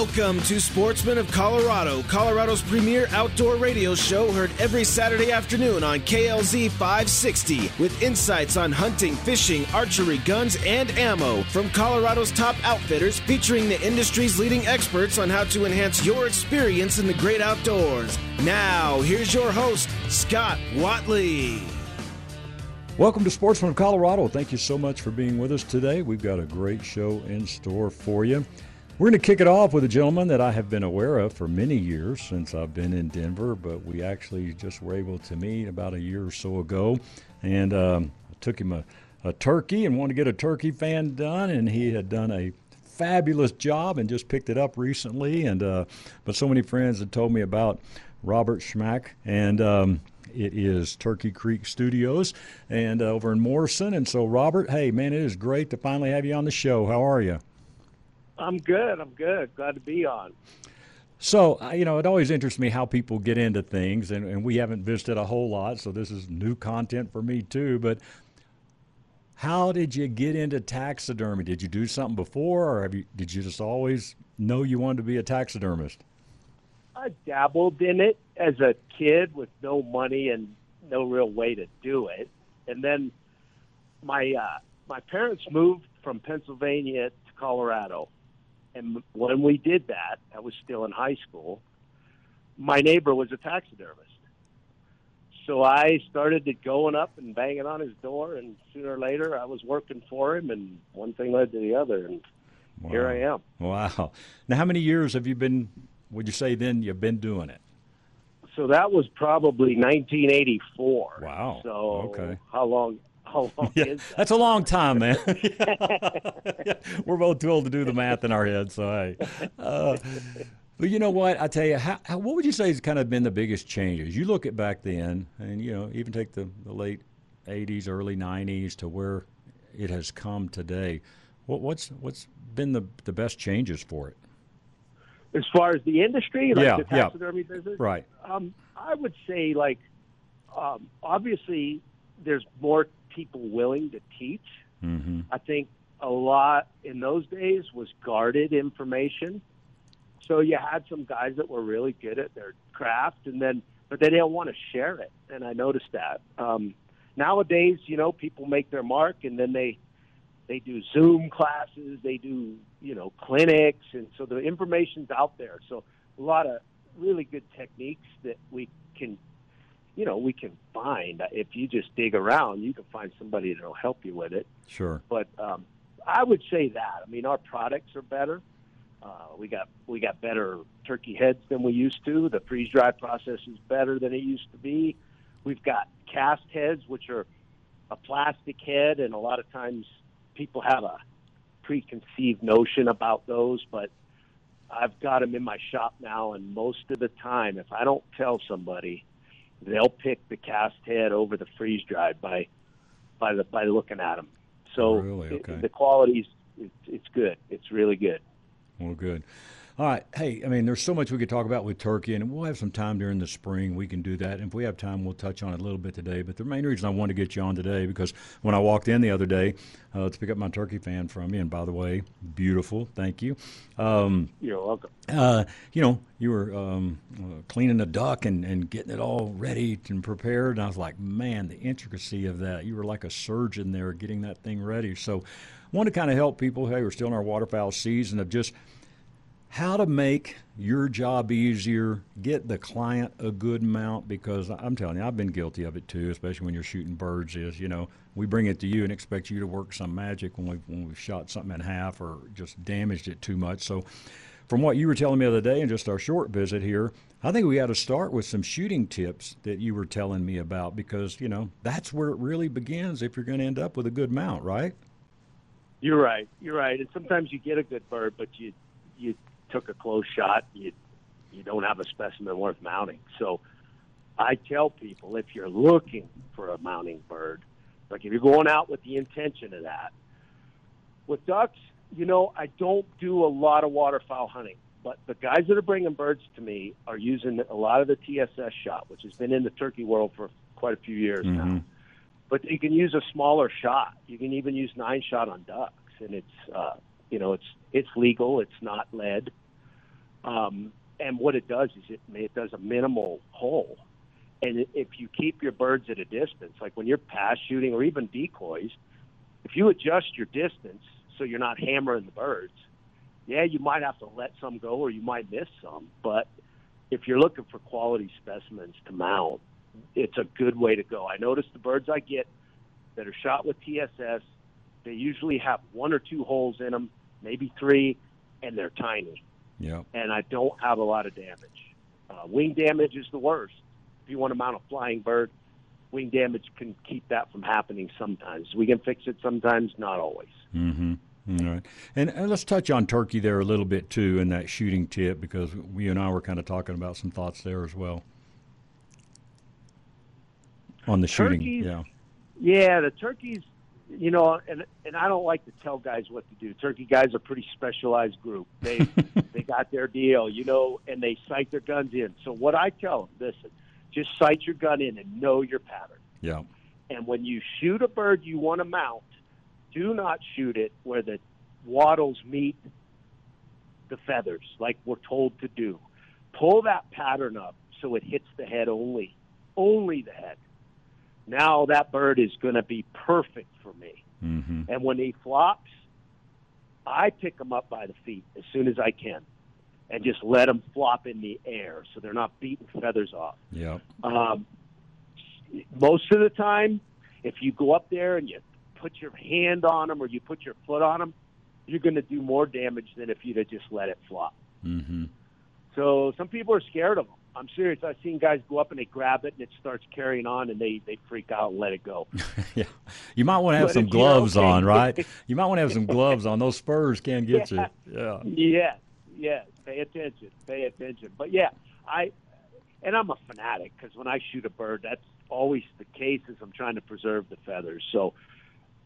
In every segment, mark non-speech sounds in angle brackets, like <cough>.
Welcome to Sportsman of Colorado, Colorado's premier outdoor radio show heard every Saturday afternoon on KLZ 560 with insights on hunting, fishing, archery, guns, and ammo from Colorado's top outfitters featuring the industry's leading experts on how to enhance your experience in the great outdoors. Now, here's your host, Scott Watley. Welcome to Sportsman of Colorado. Thank you so much for being with us today. We've got a great show in store for you. We're going to kick it off with a gentleman that I have been aware of for many years since I've been in Denver, but we actually just were able to meet about a year or so ago. And um, I took him a, a turkey and wanted to get a turkey fan done, and he had done a fabulous job and just picked it up recently. And uh, but so many friends had told me about Robert Schmac, and um, it is Turkey Creek Studios and uh, over in Morrison. And so, Robert, hey man, it is great to finally have you on the show. How are you? I'm good. I'm good. Glad to be on. So, you know, it always interests me how people get into things, and, and we haven't visited a whole lot, so this is new content for me too. But how did you get into taxidermy? Did you do something before, or you, did you just always know you wanted to be a taxidermist? I dabbled in it as a kid with no money and no real way to do it, and then my uh, my parents moved from Pennsylvania to Colorado, and when we did that, I was still in high school. My neighbor was a taxidermist. So I started to going up and banging on his door, and sooner or later I was working for him, and one thing led to the other, and wow. here I am. Wow! Now, how many years have you been? Would you say then you've been doing it? So that was probably 1984. Wow! So okay, how long? <laughs> How long yeah, is that? That's a long time, man. yeah, <laughs> <laughs> we're both too old to do the math in our heads, so hey. Uh, but you know what? I tell you, how, how, what would you say has kind of been the biggest changes? You look at back then, and you know, even take the, the late '80s, early '90s to where it has come today. What, what's what's been the the best changes for it? As far as the industry, like yeah, the taxidermy yeah. business, right? Um, I would say, like, um, obviously, there's more people willing to teach. Mm-hmm. I think a lot in those days was guarded information. So you had some guys that were really good at their craft, and then but they didn't want to share it, and I noticed that. Um, nowadays, you know, people make their mark, and then they they do Zoom classes, they do you know clinics, and so the information's out there. So a lot of really good techniques that we can you know, we can find if you just dig around, you can find somebody that'll help you with it. Sure. But um, I would say that. I mean, our products are better. Uh, we got we got better turkey heads than we used to. The freeze dry process is better than it used to be. We've got cast heads, which are a plastic head, and a lot of times people have a preconceived notion about those. But I've got them in my shop now, and most of the time, if I don't tell somebody they'll pick the cast head over the freeze dried by by the by looking at them. So really? okay. it, the quality's it's, it's good. It's really good. Well, good. All right. Hey, I mean, there's so much we could talk about with turkey, and we'll have some time during the spring. We can do that. And if we have time, we'll touch on it a little bit today. But the main reason I wanted to get you on today because when I walked in the other day uh, to pick up my turkey fan from you, and by the way, beautiful. Thank you. Um, You're welcome. Uh, you know, you were um, uh, cleaning a duck and, and getting it all ready and prepared. And I was like, man, the intricacy of that. You were like a surgeon there getting that thing ready. So I want to kind of help people, hey, we're still in our waterfowl season of just – how to make your job easier, get the client a good mount because I'm telling you, I've been guilty of it too, especially when you're shooting birds. Is you know we bring it to you and expect you to work some magic when we when we've shot something in half or just damaged it too much. So, from what you were telling me the other day and just our short visit here, I think we got to start with some shooting tips that you were telling me about because you know that's where it really begins if you're going to end up with a good mount, right? You're right. You're right. And sometimes you get a good bird, but you you took a close shot, you you don't have a specimen worth mounting. So I tell people if you're looking for a mounting bird, like if you're going out with the intention of that, with ducks, you know, I don't do a lot of waterfowl hunting, but the guys that are bringing birds to me are using a lot of the TSS shot, which has been in the turkey world for quite a few years mm-hmm. now. But you can use a smaller shot. You can even use nine shot on ducks, and it's uh, you know it's it's legal. It's not lead. Um, and what it does is it it does a minimal hole. And if you keep your birds at a distance, like when you're pass shooting or even decoys, if you adjust your distance so you're not hammering the birds, yeah, you might have to let some go or you might miss some. But if you're looking for quality specimens to mount, it's a good way to go. I notice the birds I get that are shot with TSS, they usually have one or two holes in them, maybe three, and they're tiny. Yeah. And I don't have a lot of damage. Uh, wing damage is the worst. If you want to mount a flying bird, wing damage can keep that from happening sometimes. We can fix it sometimes, not always. Mm-hmm. All right. And, and, let's touch on turkey there a little bit too in that shooting tip because we and I were kind of talking about some thoughts there as well. On the shooting. Turkeys, yeah. Yeah, the turkeys, you know, and and I don't like to tell guys what to do. Turkey guys are a pretty specialized group. They <laughs> they got their deal, you know, and they sight their guns in. So what I tell them, listen, just sight your gun in and know your pattern. Yeah. And when you shoot a bird you want to mount, do not shoot it where the wattles meet the feathers, like we're told to do. Pull that pattern up so it hits the head only, only the head. Now that bird is going to be perfect for me. Mm-hmm. And when he flops, I pick him up by the feet as soon as I can and just let them flop in the air so they're not beating feathers off. Yeah. Um, most of the time, if you go up there and you put your hand on them or you put your foot on them, you're going to do more damage than if you'd have just let it flop. Mm-hmm. So some people are scared of them. I'm serious. I've seen guys go up and they grab it and it starts carrying on and they they freak out and let it go. <laughs> yeah, you might want to have But some gloves okay- on, right? You might want to have some gloves on. Those spurs can get <laughs> Yeah. you. Yeah. Yes, yes. Pay attention. Pay attention. But yeah, I and I'm a fanatic because when I shoot a bird, that's always the case. Is I'm trying to preserve the feathers. So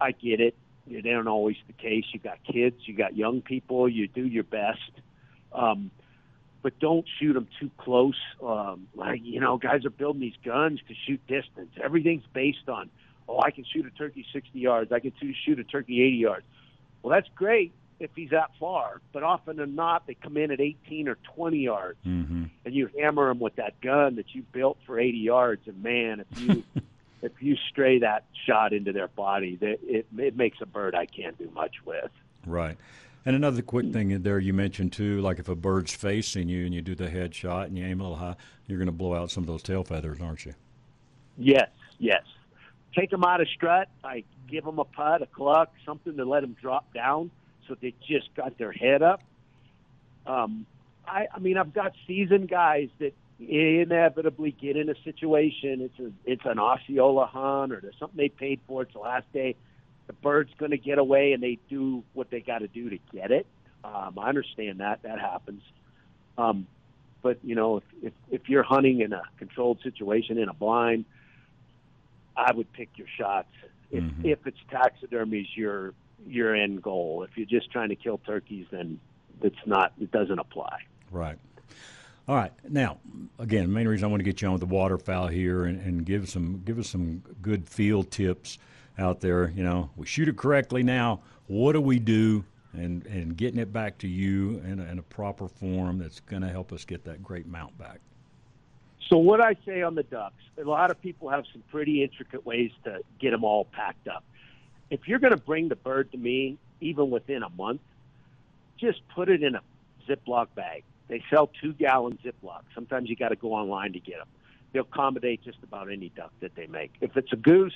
I get it. It ain't always the case. You got kids. You got young people. You do your best. Um, but don't shoot them too close. Um, like you know, guys are building these guns to shoot distance. Everything's based on, oh, I can shoot a turkey 60 yards. I can shoot- a turkey 80 yards. Well, that's great if he's that far, but often than not, they come in at 18 or 20 yards, Mm-hmm. and you hammer them with that gun that you built for 80 yards. And man, if you <laughs> if you stray that shot into their body, that it it makes a bird I can't do much with. Right. And another quick thing there you mentioned too, like if a bird's facing you and you do the head shot and you aim a little high, you're going to blow out some of those tail feathers, aren't you? Yes, yes. Take them out of strut. I give them a putt, a cluck, something to let them drop down so they just got their head up. Um, I, I mean, I've got seasoned guys that inevitably get in a situation. It's a, it's an Osceola hunt or there's something they paid for. It's the last day. The bird's going to get away, and they do what they got to do to get it. Um, I understand that that happens. Um, but you know, if, if if you're hunting in a controlled situation in a blind, I would pick your shots. If Mhm. if it's taxidermies, your your end goal. If you're just trying to kill turkeys, then it's not. It doesn't apply. Right. All right. Now, again, main reason I want to get you on with the waterfowl here and, and give some give us some good field tips out there. You know, we shoot it correctly now. What do we do? And and getting it back to you in a, in a proper form that's going to help us get that great mount back. So what I say on the ducks, a lot of people have some pretty intricate ways to get them all packed up. If you're going to bring the bird to me, even within a month, just put it in a Ziploc bag. They sell two gallon Ziploc. Sometimes you got to go online to get them. They'll accommodate just about any duck that they make. If it's a goose,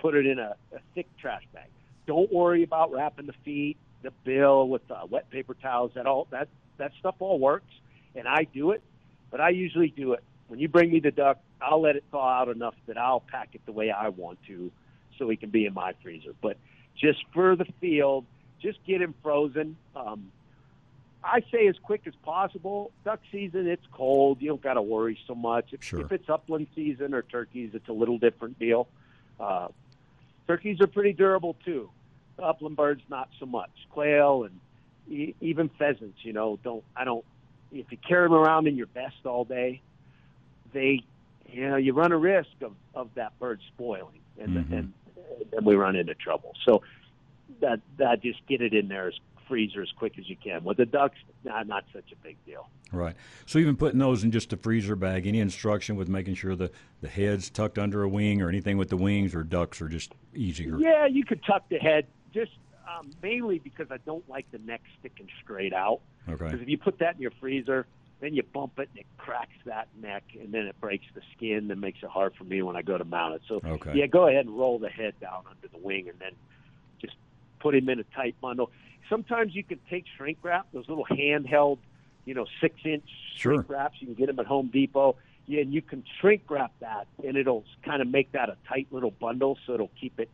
put it in a, a thick trash bag. Don't worry about wrapping the feet, the bill with uh, wet paper towels. That all that that stuff all works, and I do it. But I usually do it when you bring me the duck. I'll let it thaw out enough that I'll pack it the way I want to, so he can be in my freezer. But just for the field, just get him frozen. Um, I say as quick as possible. Duck season, it's cold. You don't got to worry so much. If, Sure. if it's upland season or turkeys, it's a little different deal. Uh, turkeys are pretty durable too. Upland birds, not so much. Quail and e- even pheasants, you know, don't I don't. If you carry them around in your vest all day, they, you know, you run a risk of of that bird spoiling, and Mhm. and then we run into trouble. So that that just get it in there as freezer as quick as you can. With the ducks, not not such a big deal. Right. So even putting those in just a freezer bag, any instruction with making sure the the head's tucked under a wing or anything with the wings or ducks are just easier. Yeah, you could tuck the head just um, mainly because I don't like the neck sticking straight out. Okay. Because if you put that in your freezer, then you bump it and it cracks that neck, and then it breaks the skin. and makes it hard for me when I go to mount it. So okay. yeah, go ahead and roll the head down under the wing, and then just put him in a tight bundle. Sometimes you can take shrink wrap, those little handheld, you know, six inch sure. shrink wraps. You can get them at Home Depot. Yeah, and you can shrink wrap that, and it'll kind of make that a tight little bundle, so it'll keep it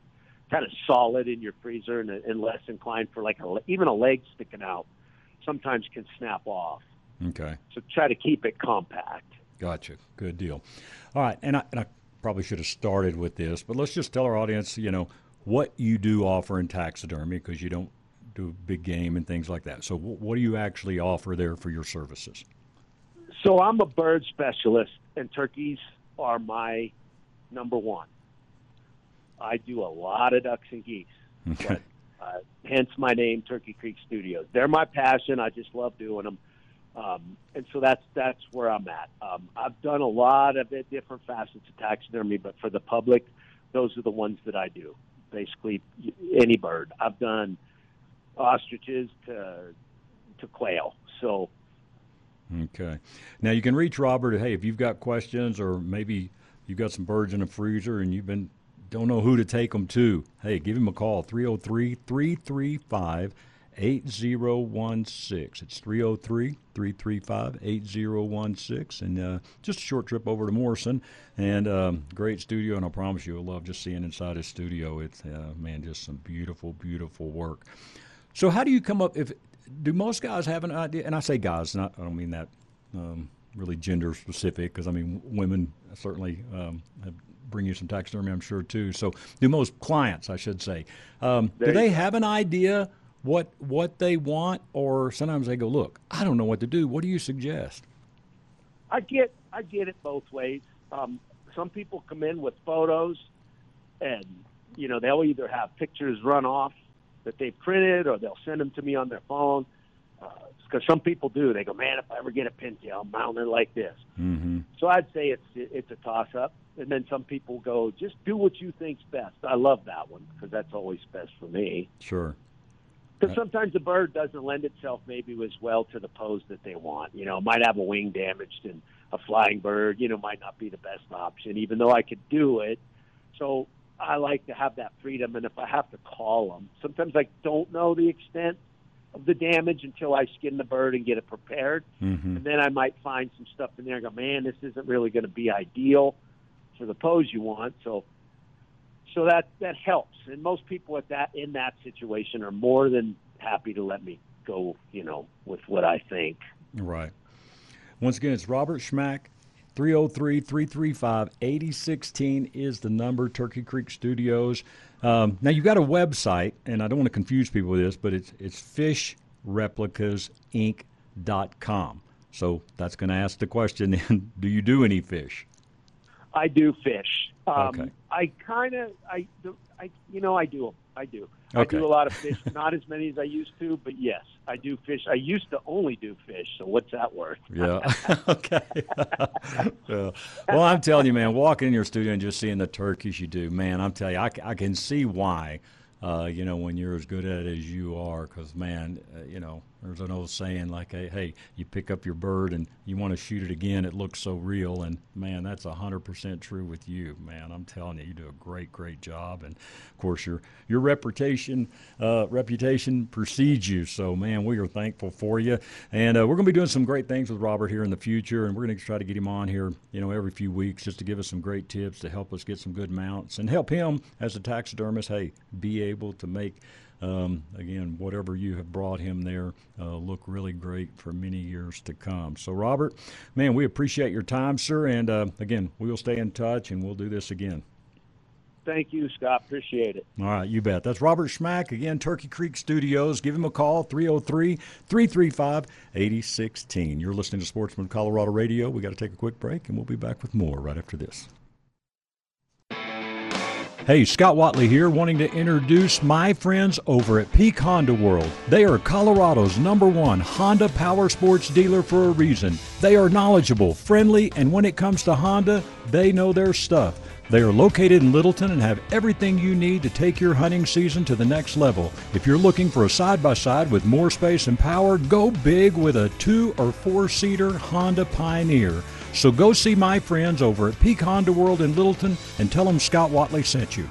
kind of solid in your freezer and, and less inclined for like a, even a leg sticking out. Sometimes can snap off. Okay. So try to keep it compact. Gotcha. Good deal. All right, and I, and I probably should have started with this, but let's just tell our audience, you know, what you do offer in taxidermy because you don't do big game and things like that. So, what do you actually offer there for your services? So, I'm a bird specialist, and turkeys are my number one. I do a lot of ducks and geese. Okay. But, uh, hence my name, Turkey Creek Studios. They're my passion. I just love doing them. Um, and so that's that's where I'm at. Um, I've done a lot of different facets of taxidermy, but for the public, those are the ones that I do. Basically, any bird. I've done ostriches to to quail. So. Okay. Now you can reach Robert. Hey, if you've got questions or maybe you've got some birds in a freezer and you've been don't know who to take them to, hey, give him a call 303 335 8016. It's 303 335 8016. And uh, just a short trip over to Morrison. And um, great studio. And I promise you, you'll love just seeing inside his studio. It's, uh, man, just some beautiful, beautiful work. So, how do you come up? If Do most guys have an idea? And I say guys, not, I don't mean that um, really gender specific, because I mean, women certainly um, bring you some taxidermy, I'm sure too. So, do most clients, I should say, um, do they have an idea what what they want, or sometimes they go, "Look, I don't know what to do. What do you suggest?" I get I get it both ways. Um, some people come in with photos, and you know they'll either have pictures run off that they've printed, or they'll send them to me on their phone. Because uh, some people do, they go, "Man, if I ever get a pintail, I'll mount it like this." Mm-hmm. So I'd say it's it's a toss up. And then some people go, "Just do what you think's best." I love that one because that's always best for me. Sure. Because sometimes the bird doesn't lend itself maybe as well to the pose that they want. You know, might have a wing damaged and a flying bird, you know, might not be the best option, even though I could do it. So I like to have that freedom. And if I have to call them, sometimes I don't know the extent of the damage until I skin the bird and get it prepared. Mm-hmm. And then I might find some stuff in there and go, man, this isn't really going to be ideal for the pose you want. So so that that helps. And most people at that in that situation are more than happy to let me go, you know, with what I think. Right. Once again, it's Robert Schmac. 303 335 8016 is the number, Turkey Creek Studios. Um, now, you've got a website, and I don't want to confuse people with this, but it's, it's fishreplicas.inc.com. So that's going to ask the question then <laughs> do you do any fish? I do fish. Um, okay. I kind of, I, I, you know, I do. I do. Okay. I do a lot of fish. <laughs> Not as many as I used to, but yes, I do fish. I used to only do fish. So what's that worth? Yeah. <laughs> okay. <laughs> yeah. Well, I'm telling you, man, walking in your studio and just seeing the turkeys you do, man, I'm telling you, I, I can see why. Uh, you know, when you're as good at it as you are, because man, uh, you know, there's an old saying like, hey, hey, you pick up your bird and you want to shoot it again, it looks so real. And man, that's 100% true with you, man. I'm telling you, you do a great, great job. And of course, your your reputation uh, reputation precedes you. So, man, we are thankful for you. And uh, we're going to be doing some great things with Robert here in the future. And we're going to try to get him on here, you know, every few weeks just to give us some great tips to help us get some good mounts and help him as a taxidermist, hey, be able to make um, again, whatever you have brought him there, uh, look really great for many years to come. So, Robert, man, we appreciate your time, sir. And uh, again, we will stay in touch and we'll do this again. Thank you, Scott. Appreciate it. All right, you bet. That's Robert Schmac, again, Turkey Creek Studios. Give him a call, 303 335 8016. You're listening to Sportsman Colorado Radio. we got to take a quick break, and we'll be back with more right after this. Hey, Scott Watley here, wanting to introduce my friends over at Peak Honda World. They are Colorado's number one Honda power sports dealer for a reason. They are knowledgeable, friendly, and when it comes to Honda, they know their stuff. They are located in Littleton and have everything you need to take your hunting season to the next level. If you're looking for a side by side with more space and power, go big with a two or four seater Honda Pioneer. So go see my friends over at Peak Honda World in Littleton and tell them Scott Watley sent you.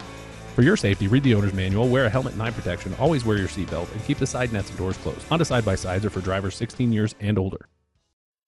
For your safety, read the owner's manual, wear a helmet and eye protection, always wear your seatbelt, and keep the side nets and doors closed. Honda side by sides are for drivers 16 years and older.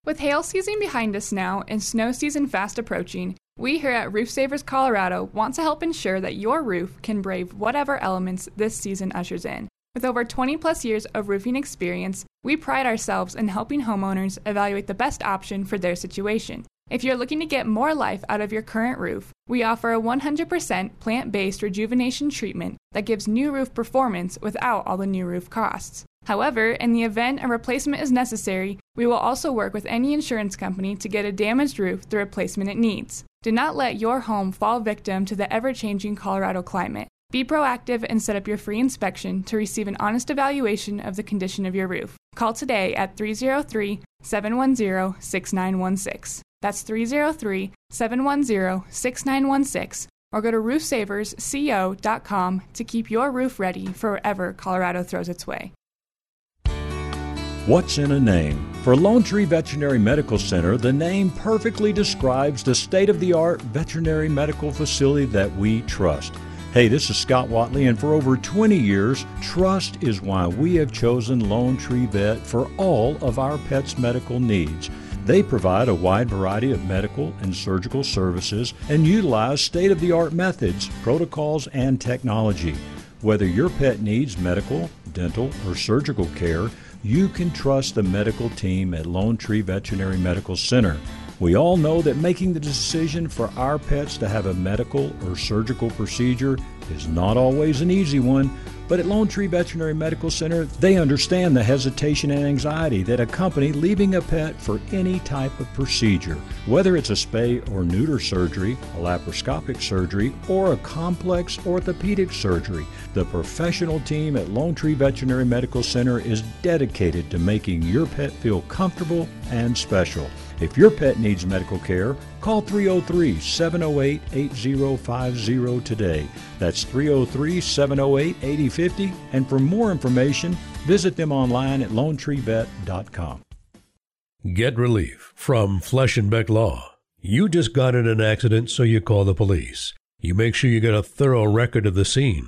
With hail season behind us now and snow season fast approaching, we here at Roof Savers Colorado want to help ensure that your roof can brave whatever elements this season ushers in. With over 20 plus years of roofing experience, we pride ourselves in helping homeowners evaluate the best option for their situation. If you're looking to get more life out of your current roof, we offer a 100% plant based rejuvenation treatment that gives new roof performance without all the new roof costs. However, in the event a replacement is necessary, we will also work with any insurance company to get a damaged roof the replacement it needs. Do not let your home fall victim to the ever changing Colorado climate. Be proactive and set up your free inspection to receive an honest evaluation of the condition of your roof. Call today at 303 710 6916. That's 303 710 6916. Or go to roofsaversco.com to keep your roof ready for wherever Colorado throws its way. What's in a name? For Lone Tree Veterinary Medical Center, the name perfectly describes the state of the art veterinary medical facility that we trust. Hey, this is Scott Watley, and for over 20 years, trust is why we have chosen Lone Tree Vet for all of our pets' medical needs. They provide a wide variety of medical and surgical services and utilize state of the art methods, protocols, and technology. Whether your pet needs medical, dental, or surgical care, you can trust the medical team at Lone Tree Veterinary Medical Center. We all know that making the decision for our pets to have a medical or surgical procedure is not always an easy one, but at Lone Tree Veterinary Medical Center, they understand the hesitation and anxiety that accompany leaving a pet for any type of procedure. Whether it's a spay or neuter surgery, a laparoscopic surgery, or a complex orthopedic surgery, the professional team at Lone Tree Veterinary Medical Center is dedicated to making your pet feel comfortable and special. If your pet needs medical care, call 303 708 8050 today. That's 303 708 8050. And for more information, visit them online at lonetreevet.com. Get relief from Flesh and Beck Law. You just got in an accident, so you call the police. You make sure you get a thorough record of the scene.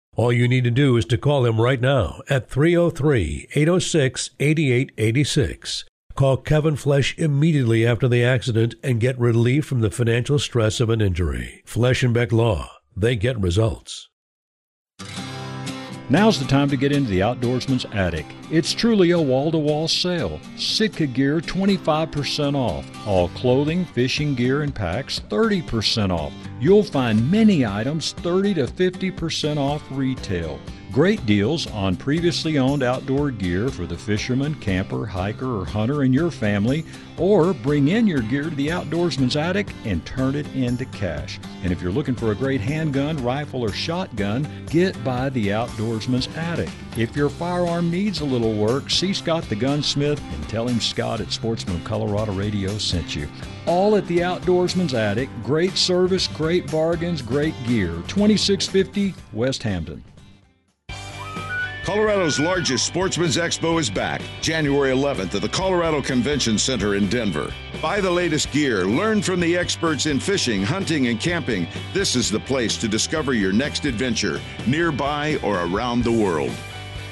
All you need to do is to call him right now at 303 806 8886. Call Kevin Flesh immediately after the accident and get relief from the financial stress of an injury. Flesh and Beck Law. They get results. Now's the time to get into the Outdoorsman's Attic. It's truly a wall to wall sale. Sitka gear 25% off. All clothing, fishing gear, and packs 30% off. You'll find many items 30 to 50% off retail. Great deals on previously owned outdoor gear for the fisherman, camper, hiker, or hunter in your family, or bring in your gear to the Outdoorsman's Attic and turn it into cash. And if you're looking for a great handgun, rifle, or shotgun, get by the Outdoorsman's Attic. If your firearm needs a little work, see Scott the gunsmith and tell him Scott at Sportsman of Colorado Radio sent you. All at the Outdoorsman's Attic. Great service, great bargains, great gear. 2650 West Hampton. Colorado's largest Sportsman's Expo is back, January 11th at the Colorado Convention Center in Denver. Buy the latest gear, learn from the experts in fishing, hunting, and camping. This is the place to discover your next adventure, nearby or around the world.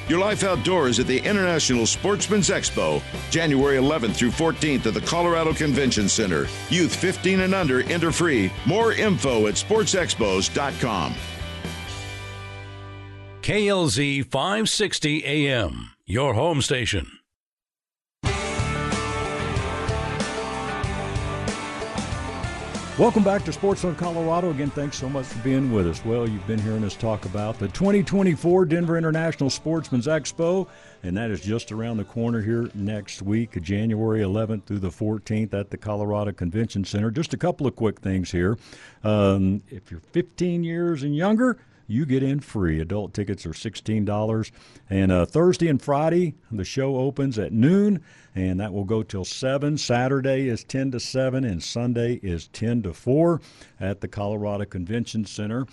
Your life outdoors at the International Sportsman's Expo, January 11th through 14th at the Colorado Convention Center. Youth 15 and under enter free. More info at sportsexpos.com. KLZ 560 AM, your home station. Welcome back to Sportsman Colorado. Again, thanks so much for being with us. Well, you've been hearing us talk about the 2024 Denver International Sportsman's Expo, and that is just around the corner here next week, January 11th through the 14th at the Colorado Convention Center. Just a couple of quick things here. Um, if you're 15 years and younger, you get in free. Adult tickets are $16. And uh, Thursday and Friday, the show opens at noon, and that will go till 7. Saturday is 10 to 7, and Sunday is 10 to 4 at the Colorado Convention Center.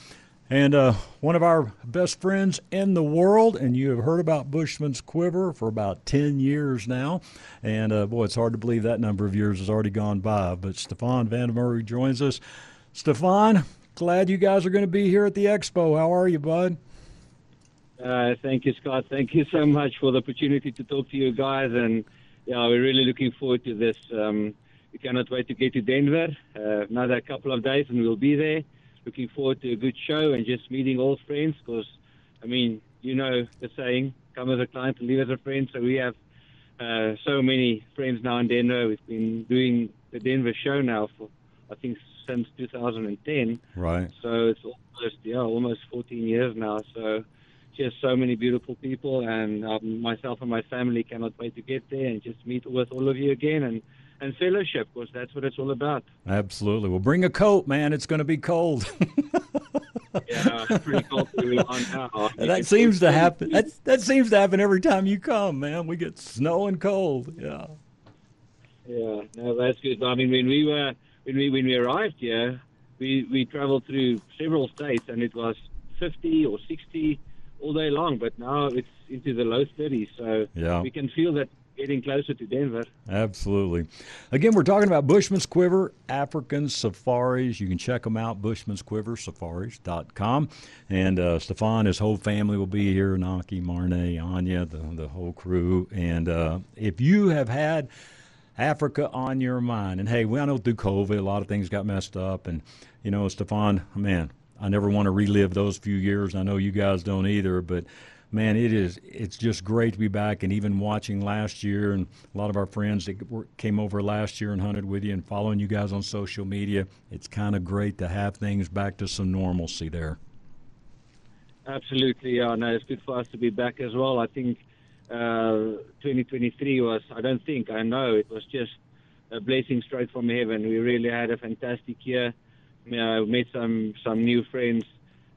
And uh, one of our best friends in the world, and you have heard about Bushman's Quiver for about 10 years now. And uh, boy, it's hard to believe that number of years has already gone by. But Stephan Van joins us. Stephan, glad you guys are going to be here at the expo. How are you, bud? Uh, thank you, Scott. Thank you so much for the opportunity to talk to you guys. And yeah, we're really looking forward to this. Um, we cannot wait to get to Denver. Uh, another couple of days, and we'll be there. Looking forward to a good show and just meeting old friends. Because, I mean, you know the saying, "Come as a client, leave as a friend." So we have uh, so many friends now in Denver. We've been doing the Denver show now for, I think, since 2010. Right. So it's almost yeah, almost 14 years now. So just so many beautiful people, and um, myself and my family cannot wait to get there and just meet with all of you again and and fellowship, because that's what it's all about. Absolutely. Well, bring a coat, man. It's going to be cold. <laughs> yeah, it's pretty cold on now. <laughs> that seems to happen. That that seems to happen every time you come, man. We get snow and cold. Yeah. Yeah. No, that's good. I mean, when we were when we when we arrived here, we we traveled through several states, and it was 50 or 60 all day long. But now it's into the low 30s, so yeah. we can feel that getting closer to Denver. Absolutely. Again, we're talking about Bushman's Quiver African Safaris. You can check them out, bushmansquiversafaris.com. And uh, Stephan, his whole family will be here, Naki, Marne, Anya, the, the whole crew. And uh, if you have had Africa on your mind. And hey, we I know through COVID, a lot of things got messed up. And, you know, Stephan, man, I never want to relive those few years. I know you guys don't either, but man, it is it's just great to be back. And even watching last year, and a lot of our friends that came over last year and hunted with you, and following you guys on social media, it's kind of great to have things back to some normalcy there. Absolutely, yeah. No, it's good for us to be back as well. I think uh, 2023 was, I don't think, I know, it was just a blessing straight from heaven. We really had a fantastic year. Uh, met some, some new friends,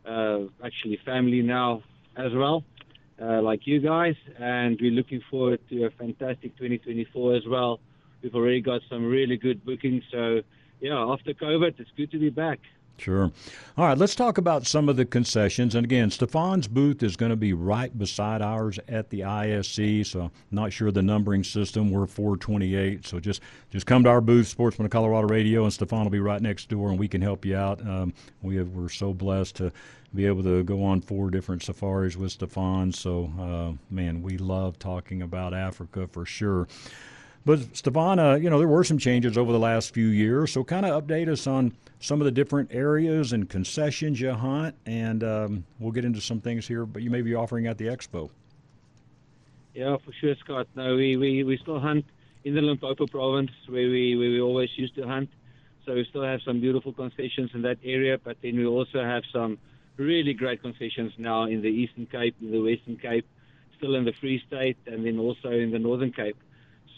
uh, actually family now as well, uh, like you guys, and we're looking forward to a fantastic 2024 as well. We've already got some really good bookings, so yeah, after COVID, it's good to be back. Sure. All right, let's talk about some of the concessions. And again, Stephan's booth is going to be right beside ours at the ISE. So, not sure the numbering system. We're 428. So just just come to our booth, Sportsman of Colorado Radio, and Stephan will be right next door, and we can help you out. Um, we have, we're so blessed to be able to go on four different safaris with Stephan. So, uh, man, we love talking about Africa for sure. But Stephan, uh, you know, there were some changes over the last few years. So, kind of update us on some of the different areas and concessions you hunt, and um, we'll get into some things here. But you may be offering at the expo. Yeah, for sure, Scott. No, we, we, we still hunt in the Limpopo province where we where we always used to hunt. So we still have some beautiful concessions in that area, but then we also have some really great concessions now in the Eastern Cape, in the Western Cape, still in the Free State, and then also in the Northern Cape.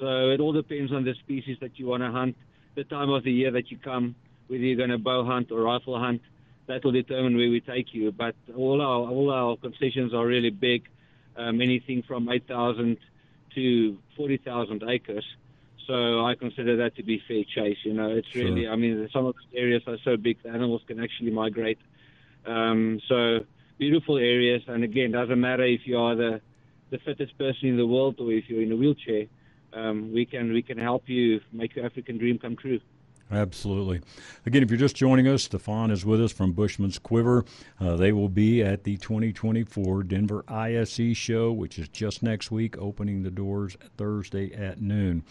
So it all depends on the species that you want to hunt, the time of the year that you come, whether you're going to bow hunt or rifle hunt, that will determine where we take you. But all our all our concessions are really big, um, anything from 8,000 to 40,000 acres. So I consider that to be fair chase. You know, it's Sure. really. I mean, some of the areas are so big, the animals can actually migrate. Um, so beautiful areas, and again, doesn't matter if you are the the fittest person in the world or if you're in a wheelchair. Um, we can we can help you make your African dream come true. Absolutely. Again, if you're just joining us, Stephan is with us from Bushman's Quiver. Uh, they will be at the 2024 Denver ISE show, which is just next week, opening the doors Thursday at noon.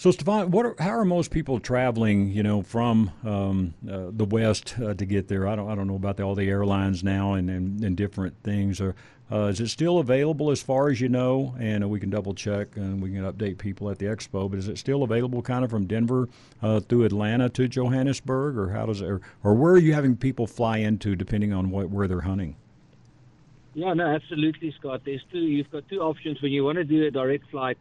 So, Stephan, what are, how are most people traveling? You know, from um, uh, the west uh, to get there. I don't I don't know about the, all the airlines now and, and, and different things. Or uh, is it still available as far as you know? And we can double check and we can update people at the expo. But is it still available, kind of from Denver uh, through Atlanta to Johannesburg, or how does it, or, or where are you having people fly into, depending on what where they're hunting? Yeah, no, absolutely, Scott. There's two. You've got two options when you want to do a direct flight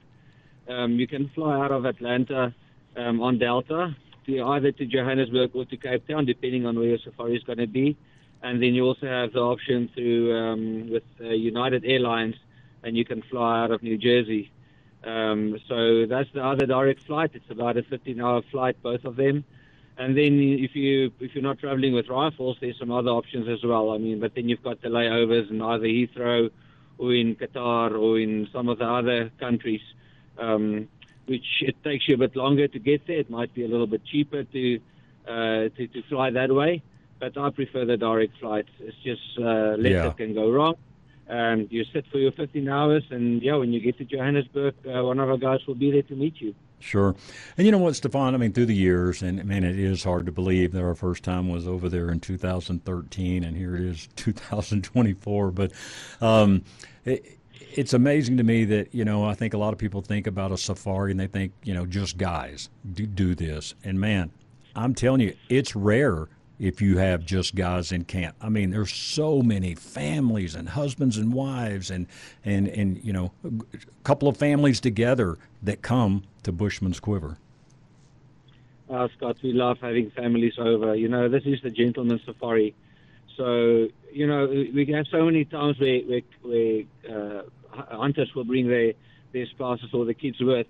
um, you can fly out of Atlanta um, on Delta to either to Johannesburg or to Cape Town, depending on where your safari is going to be. And then you also have the option through um, with uh, United Airlines, and you can fly out of New Jersey. Um, so that's the other direct flight. It's about a 15-hour flight, both of them. And then if you if you're not traveling with rifles, there's some other options as well. I mean, but then you've got the layovers in either Heathrow or in Qatar or in some of the other countries um, which it takes you a bit longer to get there. It might be a little bit cheaper to uh, to, to fly that way, but I prefer the direct flights. It's just uh, less Yeah. that can go wrong. And you sit for your 15 hours, and yeah, when you get to Johannesburg, uh, one of our guys will be there to meet you. Sure. And you know what, Stephan? I mean, through the years, and man, it is hard to believe that our first time was over there in 2013, and here it is 2024. But um, it, it's amazing to me that, you know, I think a lot of people think about a safari and they think, you know, just guys do, do this. And man, I'm telling you, it's rare if you have just guys in camp. I mean, there's so many families and husbands and wives and and and you know, a couple of families together that come to Bushman's Quiver. Uh, Scott, we love having families over. You know, this is the gentleman's safari. So, you know, we have so many times where, where, where uh, hunters will bring their, their spouses or the kids with,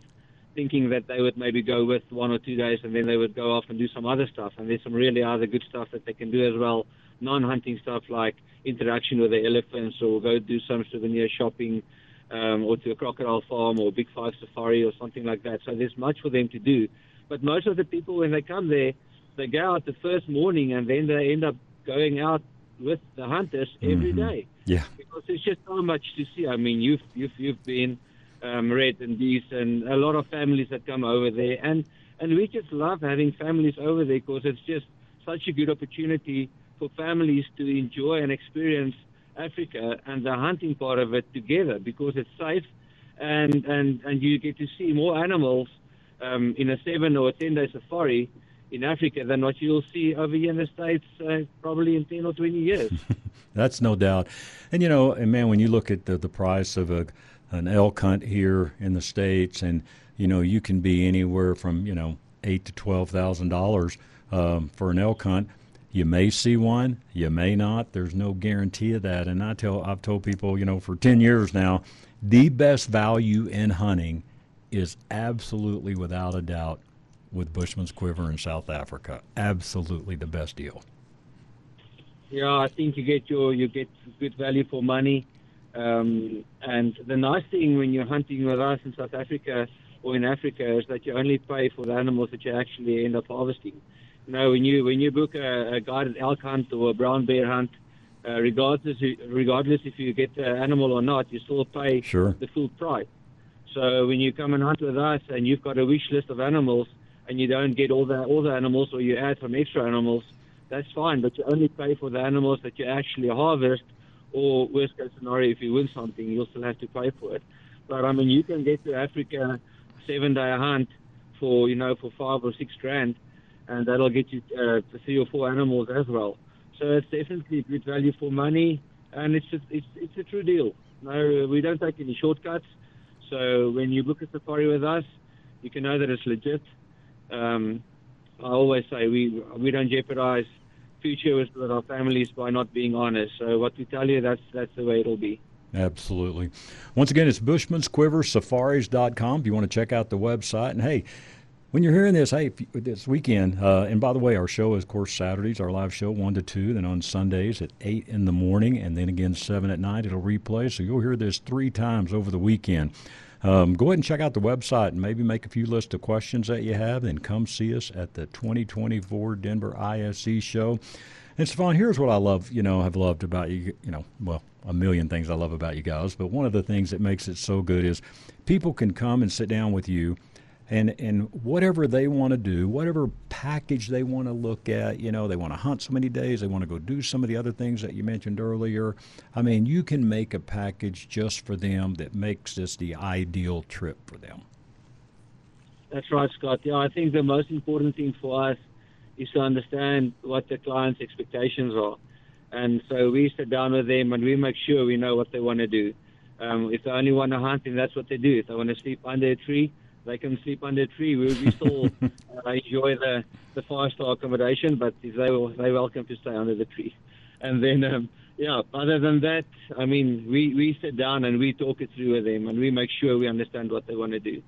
thinking that they would maybe go with one or two days and then they would go off and do some other stuff. And there's some really other good stuff that they can do as well, non hunting stuff like interaction with the elephants or go do some souvenir shopping. Um, or to a crocodile farm or Big Five Safari or something like that. So there's much for them to do. But most of the people, when they come there, they go out the first morning and then they end up going out with the hunters every day Yeah. because there's just so much to see. I mean, you've you've you've been um, red and these and a lot of families that come over there, and and we just love having families over there because it's just such a good opportunity for families to enjoy and experience Africa and the hunting part of it together because it's safe, and and and you get to see more animals um, in a seven or a ten day safari in Africa than what you'll see over here in the States uh, probably in 10 or 20 years. <laughs> That's no doubt. And you know, and man, when you look at the, the price of a an elk hunt here in the states, and you know, you can be anywhere from you know eight to twelve thousand dollars um, for an elk hunt. You may see one, you may not. There's no guarantee of that. And I tell, I've told people, you know, for ten years now, the best value in hunting is absolutely, without a doubt, with Bushman's Quiver in South Africa. Absolutely the best deal. Yeah, I think you get your you get good value for money. Um, and the nice thing when you're hunting with us in South Africa or in Africa is that you only pay for the animals that you actually end up harvesting. You know, when you when you book a, a guided elk hunt or a brown bear hunt, uh, regardless regardless if you get the animal or not, you still pay Sure. the full price. So when you come and hunt with us and you've got a wish list of animals and you don't get all the all the animals or you add some extra animals, that's fine. But you only pay for the animals that you actually harvest. Or worst case scenario, if you win something, you'll still have to pay for it. But I mean, you can get to Africa seven day hunt for you know for five or six grand, and that'll get you uh, three or four animals as well. So it's definitely good value for money, and it's just, it's it's a true deal. No, we don't take any shortcuts. So when you book a safari with us, you can know that it's legit. Um, I always say we we don't jeopardize future with, with our families by not being honest. So what we tell you, that's that's the way it'll be. Absolutely. Once again, it's Bushman's Quiver Safaris.com if you want to check out the website. And hey, when you're hearing this, hey, this weekend, uh, and by the way, our show is, of course, Saturdays, our live show, 1 to 2, then on Sundays at 8 in the morning, and then again 7 at night. It'll replay, so you'll hear this three times over the weekend. Um, go ahead and check out the website and maybe make a few lists of questions that you have, then come see us at the 2024 Denver ISE show. And Stephan, here's what I love, you know, have loved about you, you know, well, a million things I love about you guys, but one of the things that makes it so good is people can come and sit down with you and and whatever they want to do, whatever package they want to look at, you know, they want to hunt so many days, they want to go do some of the other things that you mentioned earlier. I mean, you can make a package just for them that makes this the ideal trip for them. That's right, Scott. Yeah, I think the most important thing for us is to understand what the client's expectations are. And so we sit down with them and we make sure we know what they want to do. Um, if they only want to hunt, then that's what they do. If they want to sleep under a tree, they can sleep under a tree. We, we still <laughs> uh, enjoy the, the five star accommodation, but if they they welcome to stay under the tree. And then, um, yeah, other than that, I mean, we, we sit down and we talk it through with them and we make sure we understand what they want to do.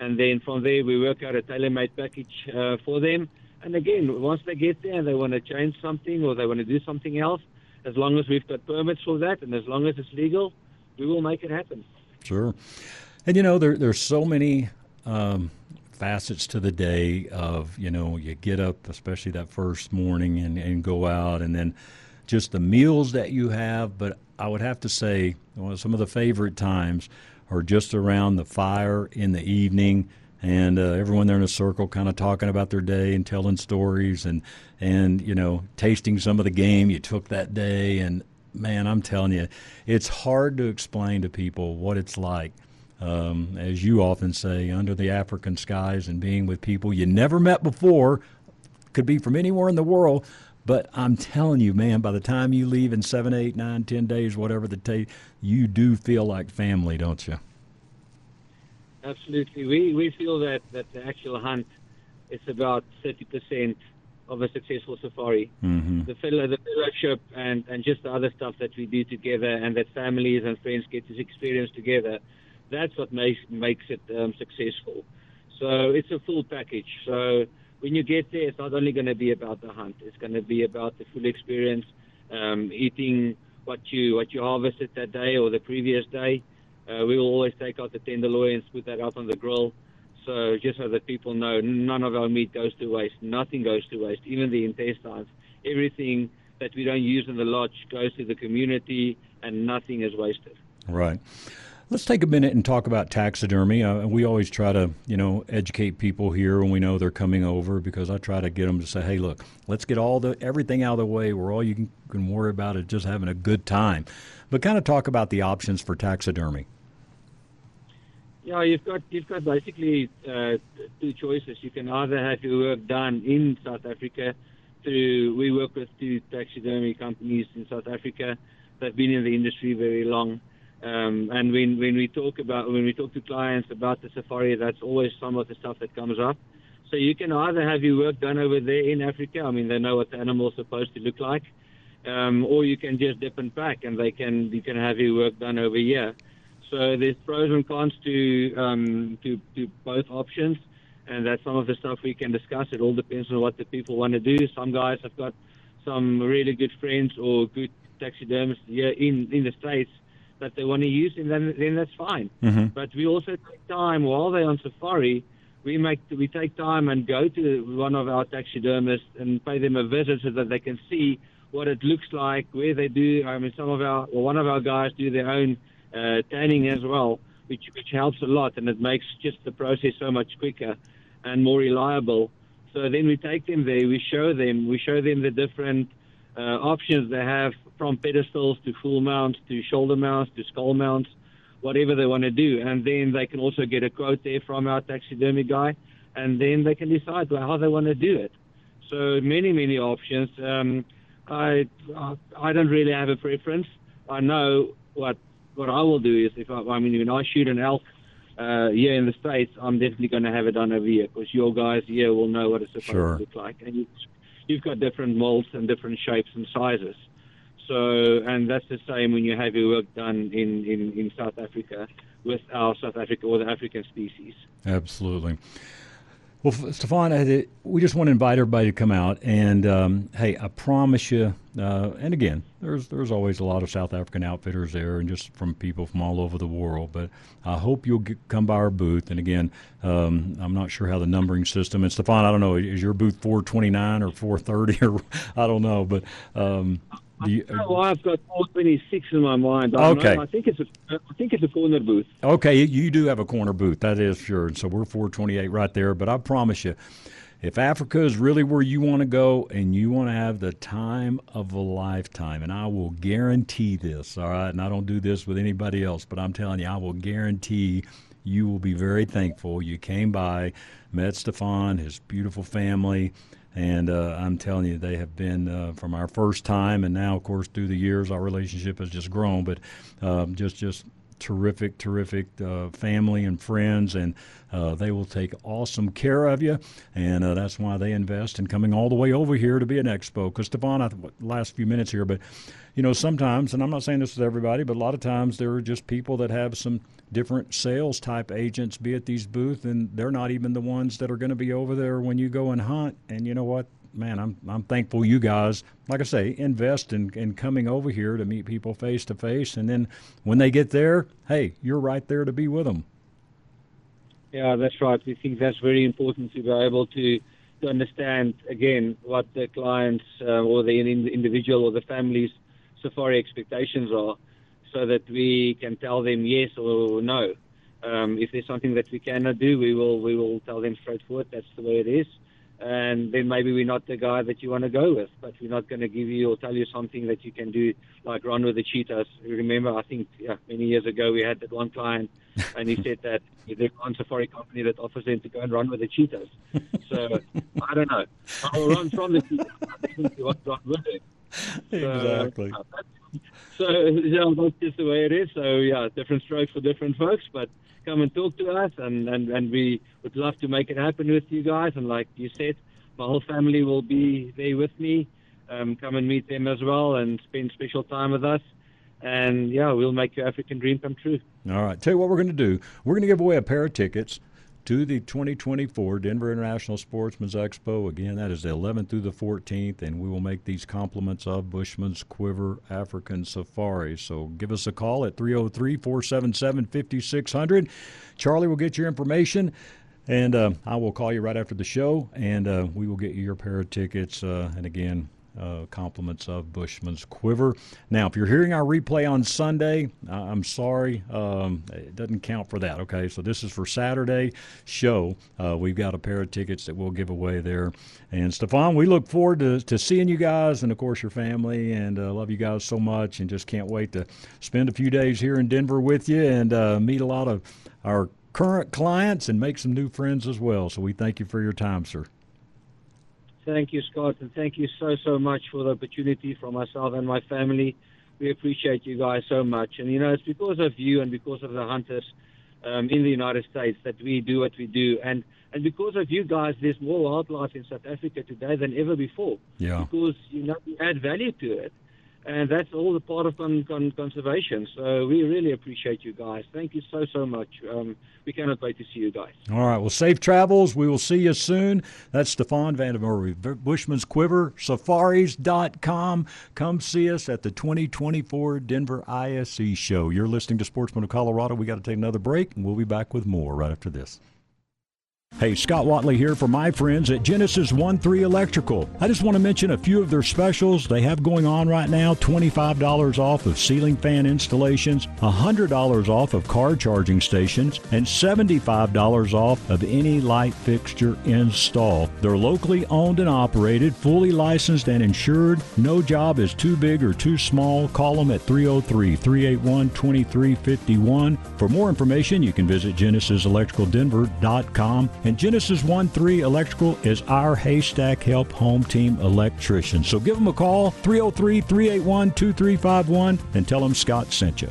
And then from there, we work out a tailor made package uh, for them. And again, once they get there and they want to change something or they want to do something else, as long as we've got permits for that and as long as it's legal, we will make it happen. Sure. And you know, there, there's so many um, facets to the day of, you know, you get up, especially that first morning, and, and go out, and then just the meals that you have. But I would have to say, well, some of the favorite times are just around the fire in the evening and uh, everyone there in a circle kind of talking about their day and telling stories and and you know tasting some of the game you took that day and man i'm telling you it's hard to explain to people what it's like um, as you often say under the african skies and being with people you never met before could be from anywhere in the world but I'm telling you, man, by the time you leave in seven, eight, nine, ten days, whatever the day, you do feel like family, don't you? Absolutely. We, we feel that, that the actual hunt is about 30% of a successful safari. Mm-hmm. The, fellow, the fellowship and, and just the other stuff that we do together and that families and friends get to experience together, that's what makes, makes it um, successful. So it's a full package. So when you get there, it's not only going to be about the hunt. It's going to be about the full experience, um, eating what you what you harvested that day or the previous day. Uh, we will always take out the tenderloins, put that out on the grill. So just so that people know, none of our meat goes to waste. Nothing goes to waste, even the intestines. Everything that we don't use in the lodge goes to the community, and nothing is wasted. Right. Let's take a minute and talk about taxidermy. Uh, we always try to, you know, educate people here when we know they're coming over because I try to get them to say, "Hey, look, let's get all the everything out of the way where all you can, can worry about is just having a good time." But kind of talk about the options for taxidermy. Yeah, you've got you've got basically uh, two choices. You can either have your work done in South Africa through we work with two taxidermy companies in South Africa that've been in the industry very long um, and when, when we talk about when we talk to clients about the safari, that's always some of the stuff that comes up. So you can either have your work done over there in Africa. I mean, they know what the animal's supposed to look like, um, or you can just dip and pack, and they can you can have your work done over here. So there's pros and cons to um, to, to both options, and that's some of the stuff we can discuss. It all depends on what the people want to do. Some guys have got some really good friends or good taxidermists here in in the states that they want to use, and then then that's fine. Mm-hmm. But we also take time while they're on safari. We make we take time and go to one of our taxidermists and pay them a visit so that they can see what it looks like, where they do. I mean, some of our or one of our guys do their own uh, tanning as well, which which helps a lot, and it makes just the process so much quicker and more reliable. So then we take them there, we show them, we show them the different uh, options they have from pedestals to full mounts to shoulder mounts to skull mounts, whatever they want to do. And then they can also get a quote there from our taxidermy guy, and then they can decide how they want to do it. So many, many options. Um, I I don't really have a preference. I know what what I will do is if I, I mean when I shoot an elk uh, here in the states, I'm definitely going to have it done over here because your guys here will know what it's supposed sure. to look like, and you, you've got different molds and different shapes and sizes. So, and that's the same when you have your work done in, in, in South Africa with our South Africa or the African species. Absolutely. Well, Stephan, we just want to invite everybody to come out, and um, hey, I promise you. Uh, and again, there's there's always a lot of South African outfitters there, and just from people from all over the world. But I hope you'll get, come by our booth. And again, um, I'm not sure how the numbering system. And Stephan, I don't know, is your booth 429 or 430 <laughs> or I don't know, but um, Do you, I don't know why I've got 426 in my mind. I Okay. Know. I think it's a I think it's a corner booth. Okay, you do have a corner booth, that is sure. And so we're 428 right there. But I promise you, if Africa is really where you want to go and you want to have the time of a lifetime, and I will guarantee this, all right, and I don't do this with anybody else, but I'm telling you, I will guarantee you will be very thankful you came by, met Stephan, his beautiful family. And uh, I'm telling you, they have been uh, from our first time, and now, of course, through the years, our relationship has just grown. But um, just, just terrific, terrific uh, family and friends, and uh, they will take awesome care of you. And uh, that's why they invest in coming all the way over here to be an expo. Because Stephan, I th- last few minutes here, but you know sometimes, and I'm not saying this is everybody, but a lot of times there are just people that have some different sales type agents be at these booths, and they're not even the ones that are going to be over there when you go and hunt. And you know what? man, I'm I'm thankful you guys, like I say, invest in, in coming over here to meet people face to face, and then when they get there, hey, you're right there to be with them. Yeah, that's right. We think that's very important to be able to to understand again what the clients uh, or the individual or the family's safari expectations are, so that we can tell them yes or no. Um, if there's something that we cannot do, we will we will tell them straightforward. That's the way it is. And then maybe we're not the guy that you want to go with, but we're not going to give you or tell you something that you can do, like run with the cheetahs. Remember, I think yeah, many years ago we had that one client, <laughs> and he said that there's one safari company that offers them to go and run with the cheetahs. So I don't know. I'll run from the cheetahs. I think you want to run with it. <laughs> Exactly. So, so yeah, that's just the way it is. So yeah, different strokes for different folks, but come and talk to us, and, and, and we would love to make it happen with you guys. And like you said, my whole family will be there with me. Um, come and meet them as well and spend special time with us. And yeah, we'll make your African dream come true. All right. Tell you what we're going to do. We're going to give away a pair of tickets to the 2024 Denver International Sportsman's Expo. Again, that is the 11th through the 14th, and we will make these compliments of Bushman's Quiver African Safari. So give us a call at 303 477 5600. Charlie will get your information. And uh, I will call you right after the show, and uh, we will get you your pair of tickets. Uh, and again, uh, compliments of Bushman's Quiver. Now, if you're hearing our replay on Sunday, uh, I'm sorry, um, it doesn't count for that. Okay, so this is for Saturday show. Uh, we've got a pair of tickets that we'll give away there. And Stephan, we look forward to, to seeing you guys, and of course your family, and uh, love you guys so much, and just can't wait to spend a few days here in Denver with you and uh, meet a lot of our current clients and make some new friends as well. So we thank you for your time, sir. Thank you, Scott, and thank you so, so much for the opportunity for myself and my family. We appreciate you guys so much. And, you know, it's because of you and because of the hunters um, in the United States that we do what we do. And, and because of you guys, there's more wildlife in South Africa today than ever before. Yeah. Because, you know, you add value to it. And that's all the part of con- con- conservation. So we really appreciate you guys. Thank you so, so much. Um, we cannot wait to see you guys. All right. Well, safe travels. We will see you soon. That's Stephan van der Merwe Bushman's Quiver, safaris.com. Come see us at the 2024 Denver ISE show. You're listening to Sportsman of Colorado. We got to take another break, and we'll be back with more right after this. Hey, Scott Watley here for my friends at Genesis 1 3 Electrical. I just want to mention a few of their specials they have going on right now $25 off of ceiling fan installations, $100 off of car charging stations, and $75 off of any light fixture install. They're locally owned and operated, fully licensed and insured. No job is too big or too small. Call them at 303 381 2351. For more information, you can visit genesiselectricaldenver.com. And Genesis 1 3 Electrical is our Haystack Help Home Team electrician. So give them a call, 303 381 2351, and tell them Scott sent you.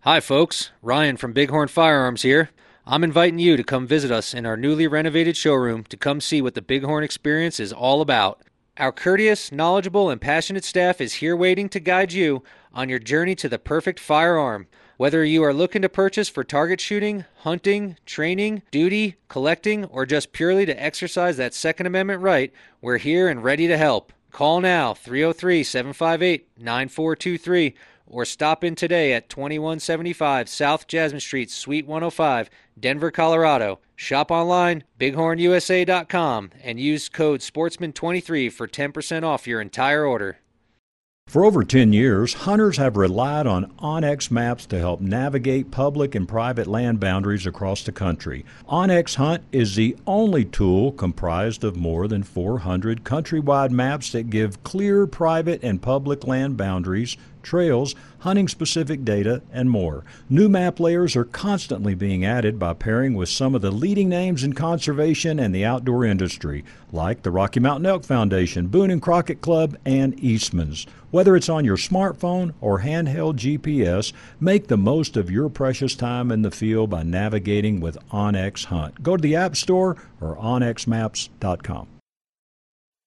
Hi, folks. Ryan from Bighorn Firearms here. I'm inviting you to come visit us in our newly renovated showroom to come see what the Bighorn experience is all about. Our courteous, knowledgeable, and passionate staff is here waiting to guide you on your journey to the perfect firearm. Whether you are looking to purchase for target shooting, hunting, training, duty, collecting, or just purely to exercise that Second Amendment right, we're here and ready to help. Call now 303 758 9423 or stop in today at 2175 South Jasmine Street, Suite 105, Denver, Colorado. Shop online, bighornusa.com, and use code SPORTSMAN23 for 10% off your entire order. For over 10 years, hunters have relied on onX maps to help navigate public and private land boundaries across the country. onX Hunt is the only tool comprised of more than 400 countrywide maps that give clear private and public land boundaries trails, hunting specific data, and more. New map layers are constantly being added by pairing with some of the leading names in conservation and the outdoor industry, like the Rocky Mountain Elk Foundation, Boone and Crockett Club, and Eastman's. Whether it's on your smartphone or handheld GPS, make the most of your precious time in the field by navigating with onX Hunt. Go to the App Store or onxmaps.com.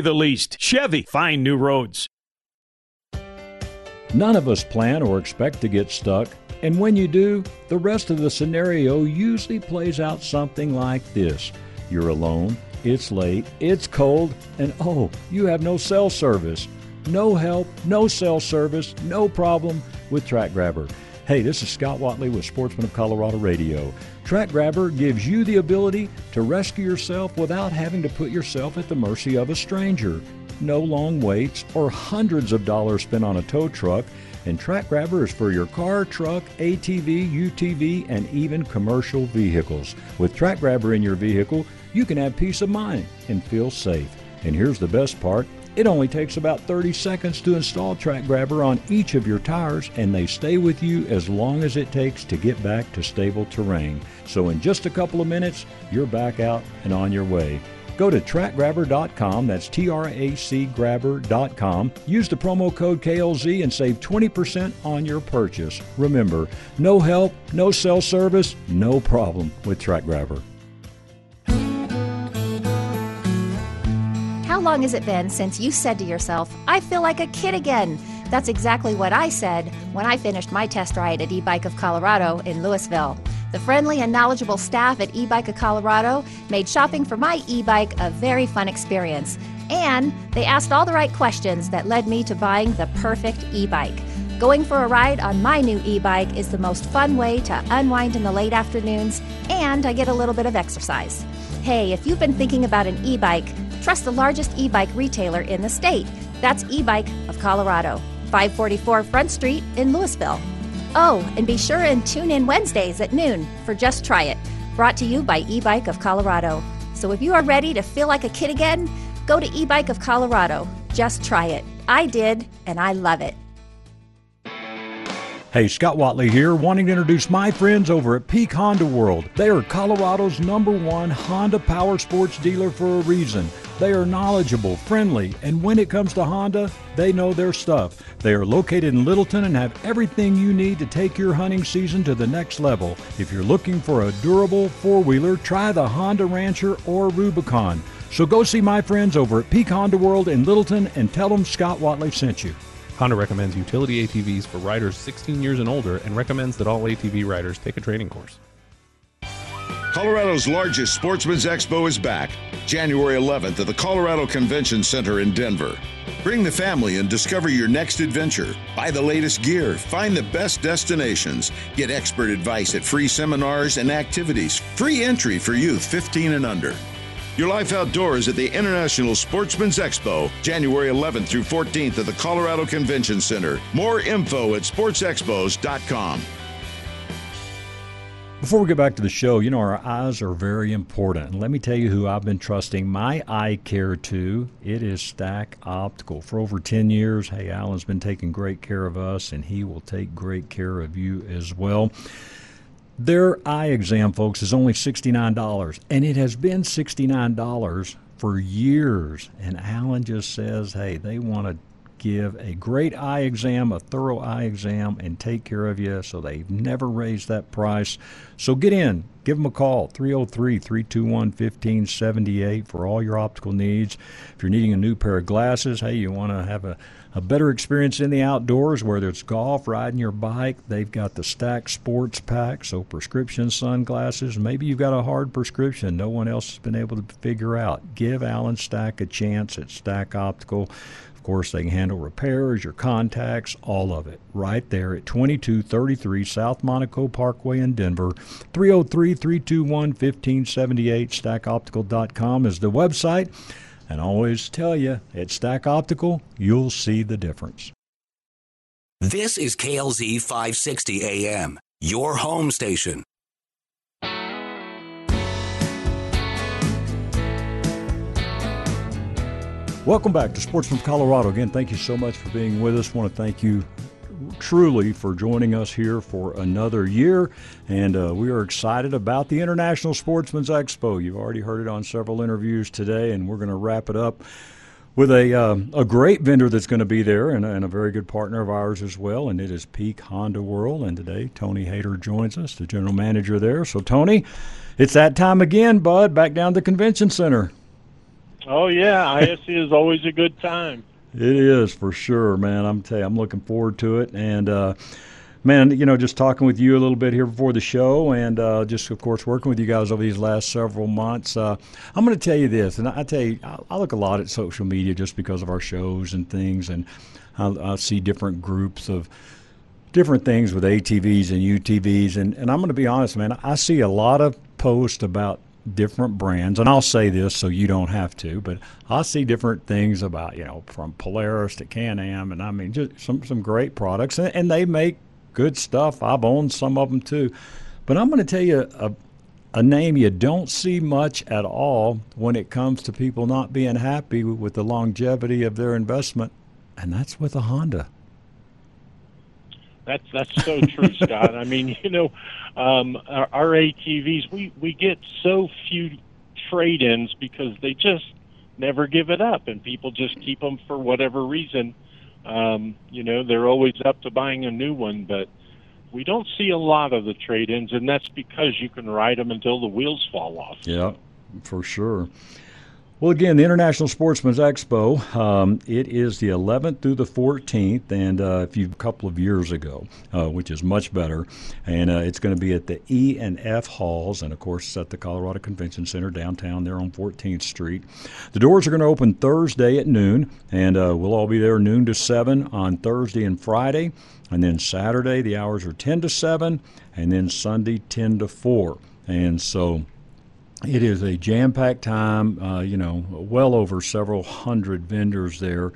the least. Chevy, find new roads. None of us plan or expect to get stuck, and when you do, the rest of the scenario usually plays out something like this You're alone, it's late, it's cold, and oh, you have no cell service. No help, no cell service, no problem with TracGrabber. Hey, this is Scott Watley with Sportsman of Colorado Radio. TracGrabber gives you the ability to rescue yourself without having to put yourself at the mercy of a stranger. No long waits or hundreds of dollars spent on a tow truck. And TracGrabber is for your car, truck, ATV, UTV, and even commercial vehicles. With TracGrabber in your vehicle, you can have peace of mind and feel safe. And here's the best part it only takes about 30 seconds to install TracGrabber on each of your tires, and they stay with you as long as it takes to get back to stable terrain. So, in just a couple of minutes, you're back out and on your way. Go to tracgrabber.com, that's T R A C grabber.com. Use the promo code KLZ and save 20% on your purchase. Remember, no help, no cell service, no problem with TracGrabber. How long has it been since you said to yourself, I feel like a kid again? That's exactly what I said when I finished my test ride at eBike of Colorado in Louisville. The friendly and knowledgeable staff at eBike of Colorado made shopping for my e bike a very fun experience. And they asked all the right questions that led me to buying the perfect e bike. Going for a ride on my new e bike is the most fun way to unwind in the late afternoons, and I get a little bit of exercise. Hey, if you've been thinking about an e bike, trust the largest e bike retailer in the state. That's e bike of Colorado, 544 Front Street in Louisville. Oh, and be sure and tune in Wednesdays at noon for Just Try It, brought to you by e bike of Colorado. So if you are ready to feel like a kid again, go to e bike of Colorado. Just try it. I did, and I love it. Hey, Scott Watley here, wanting to introduce my friends over at Peak Honda World. They are Colorado's number one Honda power sports dealer for a reason. They are knowledgeable, friendly, and when it comes to Honda, they know their stuff. They are located in Littleton and have everything you need to take your hunting season to the next level. If you're looking for a durable four wheeler, try the Honda Rancher or Rubicon. So go see my friends over at Peak Honda World in Littleton and tell them Scott Watley sent you. Honda recommends utility ATVs for riders 16 years and older and recommends that all ATV riders take a training course. Colorado's largest Sportsman's Expo is back, January 11th at the Colorado Convention Center in Denver. Bring the family and discover your next adventure. Buy the latest gear, find the best destinations, get expert advice at free seminars and activities, free entry for youth 15 and under. Your life outdoors at the International Sportsman's Expo, January 11th through 14th at the Colorado Convention Center. More info at sportsexpos.com. Before we get back to the show, you know, our eyes are very important. And let me tell you who I've been trusting my eye care to. It is Stack Optical. For over 10 years, hey, Alan's been taking great care of us, and he will take great care of you as well. Their eye exam, folks, is only $69, and it has been $69 for years. And Alan just says, hey, they want to give a great eye exam, a thorough eye exam, and take care of you. So they've never raised that price. So get in, give them a call 303 321 1578 for all your optical needs. If you're needing a new pair of glasses, hey, you want to have a a better experience in the outdoors, whether it's golf, riding your bike. They've got the Stack Sports Pack, so prescription sunglasses. Maybe you've got a hard prescription no one else has been able to figure out. Give Alan Stack a chance at Stack Optical. Course, they can handle repairs, your contacts, all of it. Right there at 2233 South Monaco Parkway in Denver. 303 321 1578. StackOptical.com is the website. And always tell you, at Stack Optical, you'll see the difference. This is KLZ 560 AM, your home station. Welcome back to Sportsman of Colorado. Again, thank you so much for being with us. want to thank you truly for joining us here for another year. And uh, we are excited about the International Sportsman's Expo. You've already heard it on several interviews today, and we're going to wrap it up with a uh, a great vendor that's going to be there and, and, a very good partner of ours as well, and it is Peak Honda World. And today, Tony Hayter joins us, the general manager there. So, Tony, it's that time again, bud. Back down to the convention center. Oh yeah, ISE is always a good time. It is for sure, man. I'm tell you, I'm looking forward to it, and uh, man, you know, just talking with you a little bit here before the show, and uh, just of course working with you guys over these last several months. Uh, I'm going to tell you this, and I tell you, I look a lot at social media just because of our shows and things, and I, I see different groups of different things with ATVs and UTVs, and, and I'm going to be honest, man. I see a lot of posts about different brands, and I'll say this so you don't have to, but I see different things about you know from Polaris to Can-Am, and I mean just some some great products, and, and they make good stuff. I've owned some of them too, but I'm going to tell you a, a name you don't see much at all when it comes to people not being happy with the longevity of their investment, and that's with a Honda. That's that's so true, <laughs> Scott. I mean, you know, um, our, our ATVs, we we get so few trade-ins because they just never give it up, and people just keep them for whatever reason. Um, you know, they're always up to buying a new one, but we don't see a lot of the trade-ins, and that's because you can ride them until the wheels fall off. Yeah, for sure. Well, again, the International Sportsman's Expo, um, it is the 11th through the 14th, and uh, a couple of years ago, uh, which is much better, and uh, it's going to be at the E and F halls, and of course it's at the Colorado Convention Center downtown there on 14th Street. The doors are going to open Thursday at noon, and uh, we'll all be there noon to seven on Thursday and Friday, and then Saturday the hours are 10 to seven, and then Sunday 10 to four, and so it is a jam-packed time. Uh, you know, well over several hundred vendors there.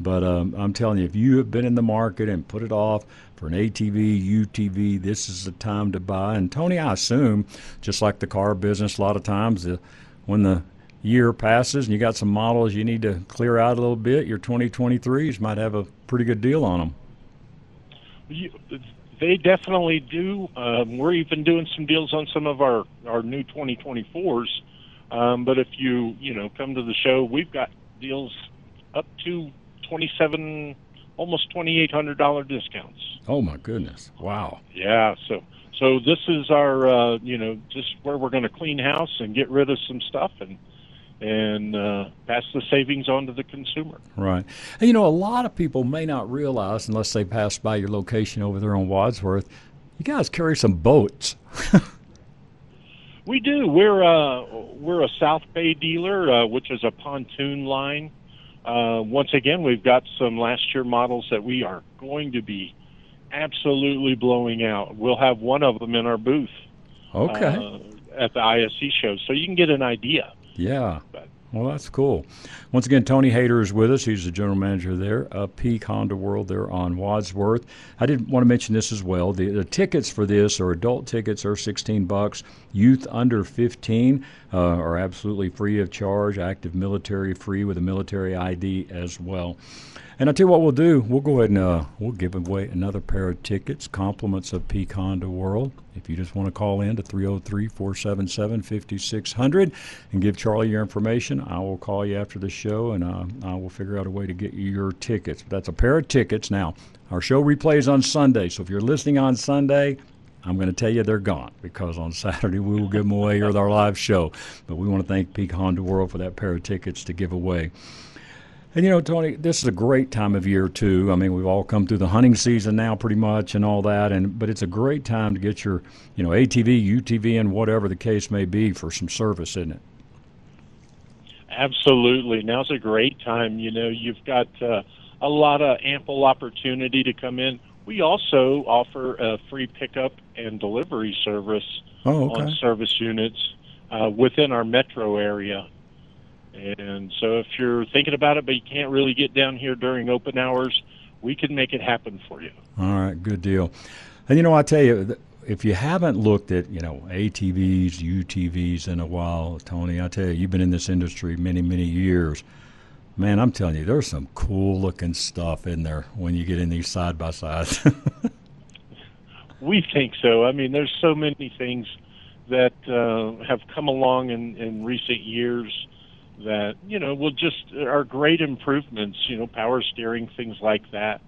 But um, I'm telling you, if you have been in the market and put it off for an ATV, UTV, this is the time to buy. And Tony, I assume, just like the car business, a lot of times the, when the year passes and you got some models you need to clear out a little bit, your 2023s might have a pretty good deal on them. They definitely do. Um, we're even doing some deals on some of our our new 2024s. Um, but if you you know come to the show, we've got deals up to 27, almost 2,800 dollar discounts. Oh my goodness! Wow. Yeah. So so this is our uh, you know just where we're going to clean house and get rid of some stuff and and uh, pass the savings on to the consumer. Right. And, you know, a lot of people may not realize, unless they pass by your location over there on Wadsworth, you guys carry some boats. we do. We're uh, we're a South Bay dealer, uh, which is a pontoon line. Uh, once again, we've got some last year models that we are going to be absolutely blowing out. We'll have one of them in our booth. Okay. Uh, at the ISE show, so you can get an idea. Yeah. Well, that's cool. Once again, Tony Hayter is with us. He's the general manager there, uh, Peak Honda World there on Wadsworth. I did want to mention this as well. The, the tickets for this are adult tickets are 16 bucks. Youth under 15 uh, are absolutely free of charge. Active military free with a military ID as well. And I tell you what we'll do. We'll go ahead and uh, we'll give away another pair of tickets, compliments of Peak Honda World. If you just want to call in to 303-477-5600 and give Charlie your information, I will call you after the show and uh, I will figure out a way to get you your tickets. But That's a pair of tickets. Now, our show replays on Sunday, so if you're listening on Sunday, I'm going to tell you they're gone because on Saturday we will give them away with our live show. But we want to thank Peak Honda World for that pair of tickets to give away. And you know, Tony, this is a great time of year too. I mean, we've all come through the hunting season now, pretty much, and all that. And but it's a great time to get your, you know, ATV, UTV, and whatever the case may be for some service, isn't it? Absolutely. Now's a great time. You know, you've got uh, a lot of ample opportunity to come in. We also offer a free pickup and delivery service oh, okay. on service units uh, within our metro area. And so if you're thinking about it, but you can't really get down here during open hours, we can make it happen for you. All right, good deal. And you know, I tell you, if you haven't looked at you know ATVs, UTVs in a while, Tony, I tell you, you've been in this industry many, many years. Man, I'm telling you, there's some cool looking stuff in there when you get in these side by sides. <laughs> we think so. I mean, there's so many things that uh, have come along in, in recent years that you know will just are great improvements. You know, power steering, things like that.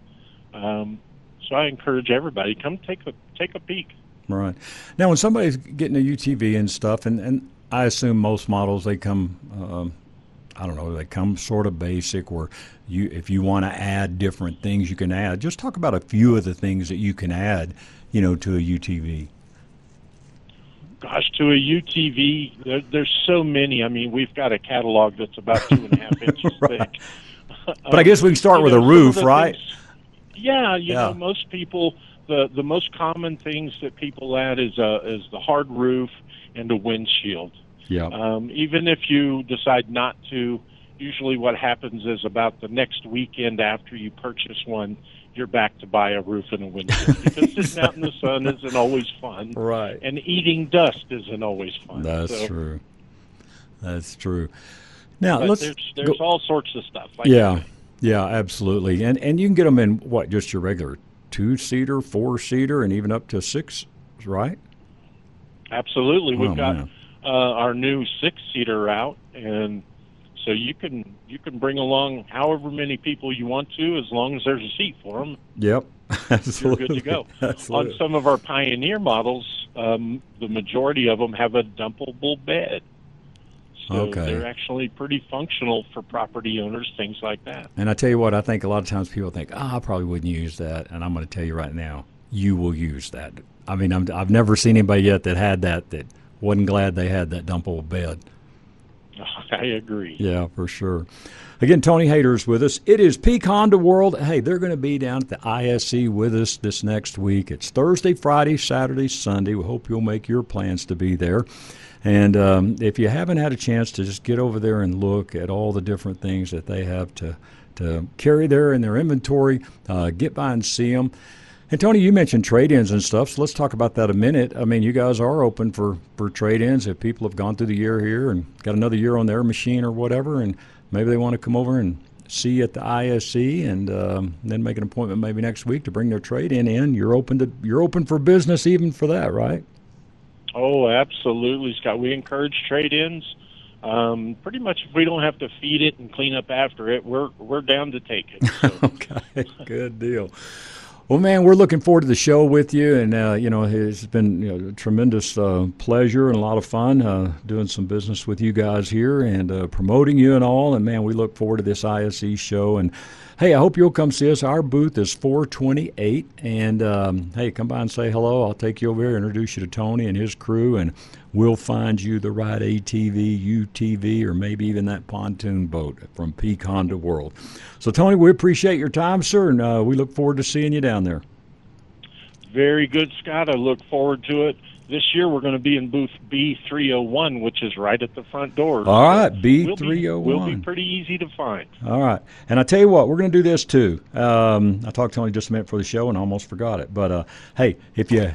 Um, so I encourage everybody come take a take a peek. Right now, when somebody's getting a UTV and stuff, and and I assume most models they come. Um, I don't know. They come sort of basic, or you if you want to add different things, you can add. Just talk about a few of the things that you can add, you know, to a UTV gosh, to a UTV, there, there's so many. I mean, we've got a catalog that's about two and a half inches <laughs> right. thick. <laughs> But I guess we can start um, with a roof, right? Things, yeah, you Yeah. know, most people the the most common things that people add is a is the hard roof and a windshield. Yeah. Um, even if you decide not to, usually what happens is about the next weekend after you purchase one, you're back to buy a roof and a window because <laughs> sitting out in the sun isn't always fun, Right. and eating dust isn't always fun. That's So- true. That's true. Now but let's there's there's all sorts of stuff. Like yeah, yeah, absolutely, and and you can get them in what just your regular two seater, four seater, and even up to six, right? Absolutely, we've Oh, got uh, our new six seater out, and so you can you can bring along however many people you want to, as long as there's a seat for them. Yep, <laughs> You're good to go. Absolutely. On some of our Pioneer models, um, the majority of them have a dumpable bed. So Okay. they're actually pretty functional for property owners, things like that. And I tell you what, I think a lot of times people think, "Ah, I probably wouldn't use that," and I'm going to tell you right now, you will use that. I mean, I'm, I've never seen anybody yet that had that that wasn't glad they had that dumpable bed. <laughs> I agree. Yeah, for sure. Again, Tony Hayter's with us. It is Peak Honda World. Hey, they're going to be down at the ISE with us this next week. It's Thursday, Friday, Saturday, Sunday. We hope you'll make your plans to be there. And um, if you haven't had a chance to just get over there and look at all the different things that they have to to carry there in their inventory, uh, get by and see them. And Tony, you mentioned trade-ins and stuff, so let's talk about that a minute. I mean, you guys are open for for trade-ins if people have gone through the year here and got another year on their machine or whatever, and maybe they want to come over and see at the ISE and um, then make an appointment maybe next week to bring their trade-in in. You're open to you're open for business even for that, right? Oh, absolutely, Scott. We encourage trade-ins. Um, pretty much, if we don't have to feed it and clean up after it, we're we're down to take it. <laughs> okay, good deal. Well, man, we're looking forward to the show with you, and uh, you know it's been you know, a tremendous uh, pleasure and a lot of fun uh, doing some business with you guys here and uh, promoting you and all. And man, we look forward to this ISE show. And hey, I hope you'll come see us. Our booth is 428, and um, hey, come by and say hello. I'll take you over here, introduce you to Tony and his crew, and we'll find you the right ATV, UTV, or maybe even that pontoon boat from Peak Honda World. So, Tony, we appreciate your time, sir, and uh, we look forward to seeing you down there. Very good, Scott. I look forward to it. This year we're going to be in booth B301, which is right at the front door. All right, We'll be, B301. we'll be pretty easy to find. All right. And I tell you what, we're going to do this too. Um, I talked to Tony just a minute for the show and almost forgot it. But uh, hey, if you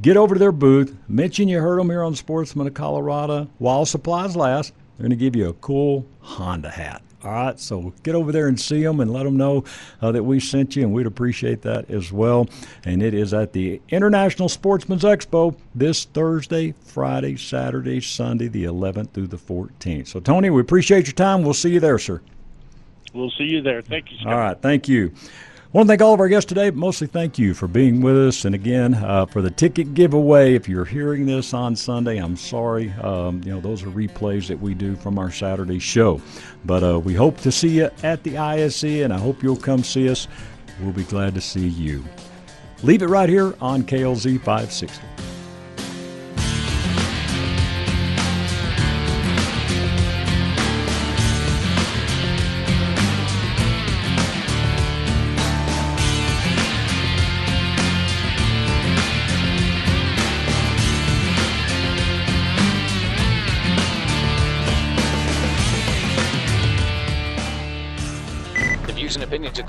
get over to their booth, mention you heard them here on Sportsman of Colorado, while supplies last, they're going to give you a cool Honda hat. All right, so get over there and see them and let them know uh, that we sent you, and we'd appreciate that as well. And it is at the International Sportsman's Expo this Thursday, Friday, Saturday, Sunday, the 11th through the 14th. So, Tony, we appreciate your time. We'll see you there, sir. We'll see you there. Thank you, Scott. All right, thank you. Want to thank all of our guests today, but mostly thank you for being with us. And again, uh, for the ticket giveaway, if you're hearing this on Sunday, I'm sorry. Um, you know, those are replays that we do from our Saturday show. But uh, we hope to see you at the ISE, and I hope you'll come see us. We'll be glad to see you. Leave it right here on KLZ 560.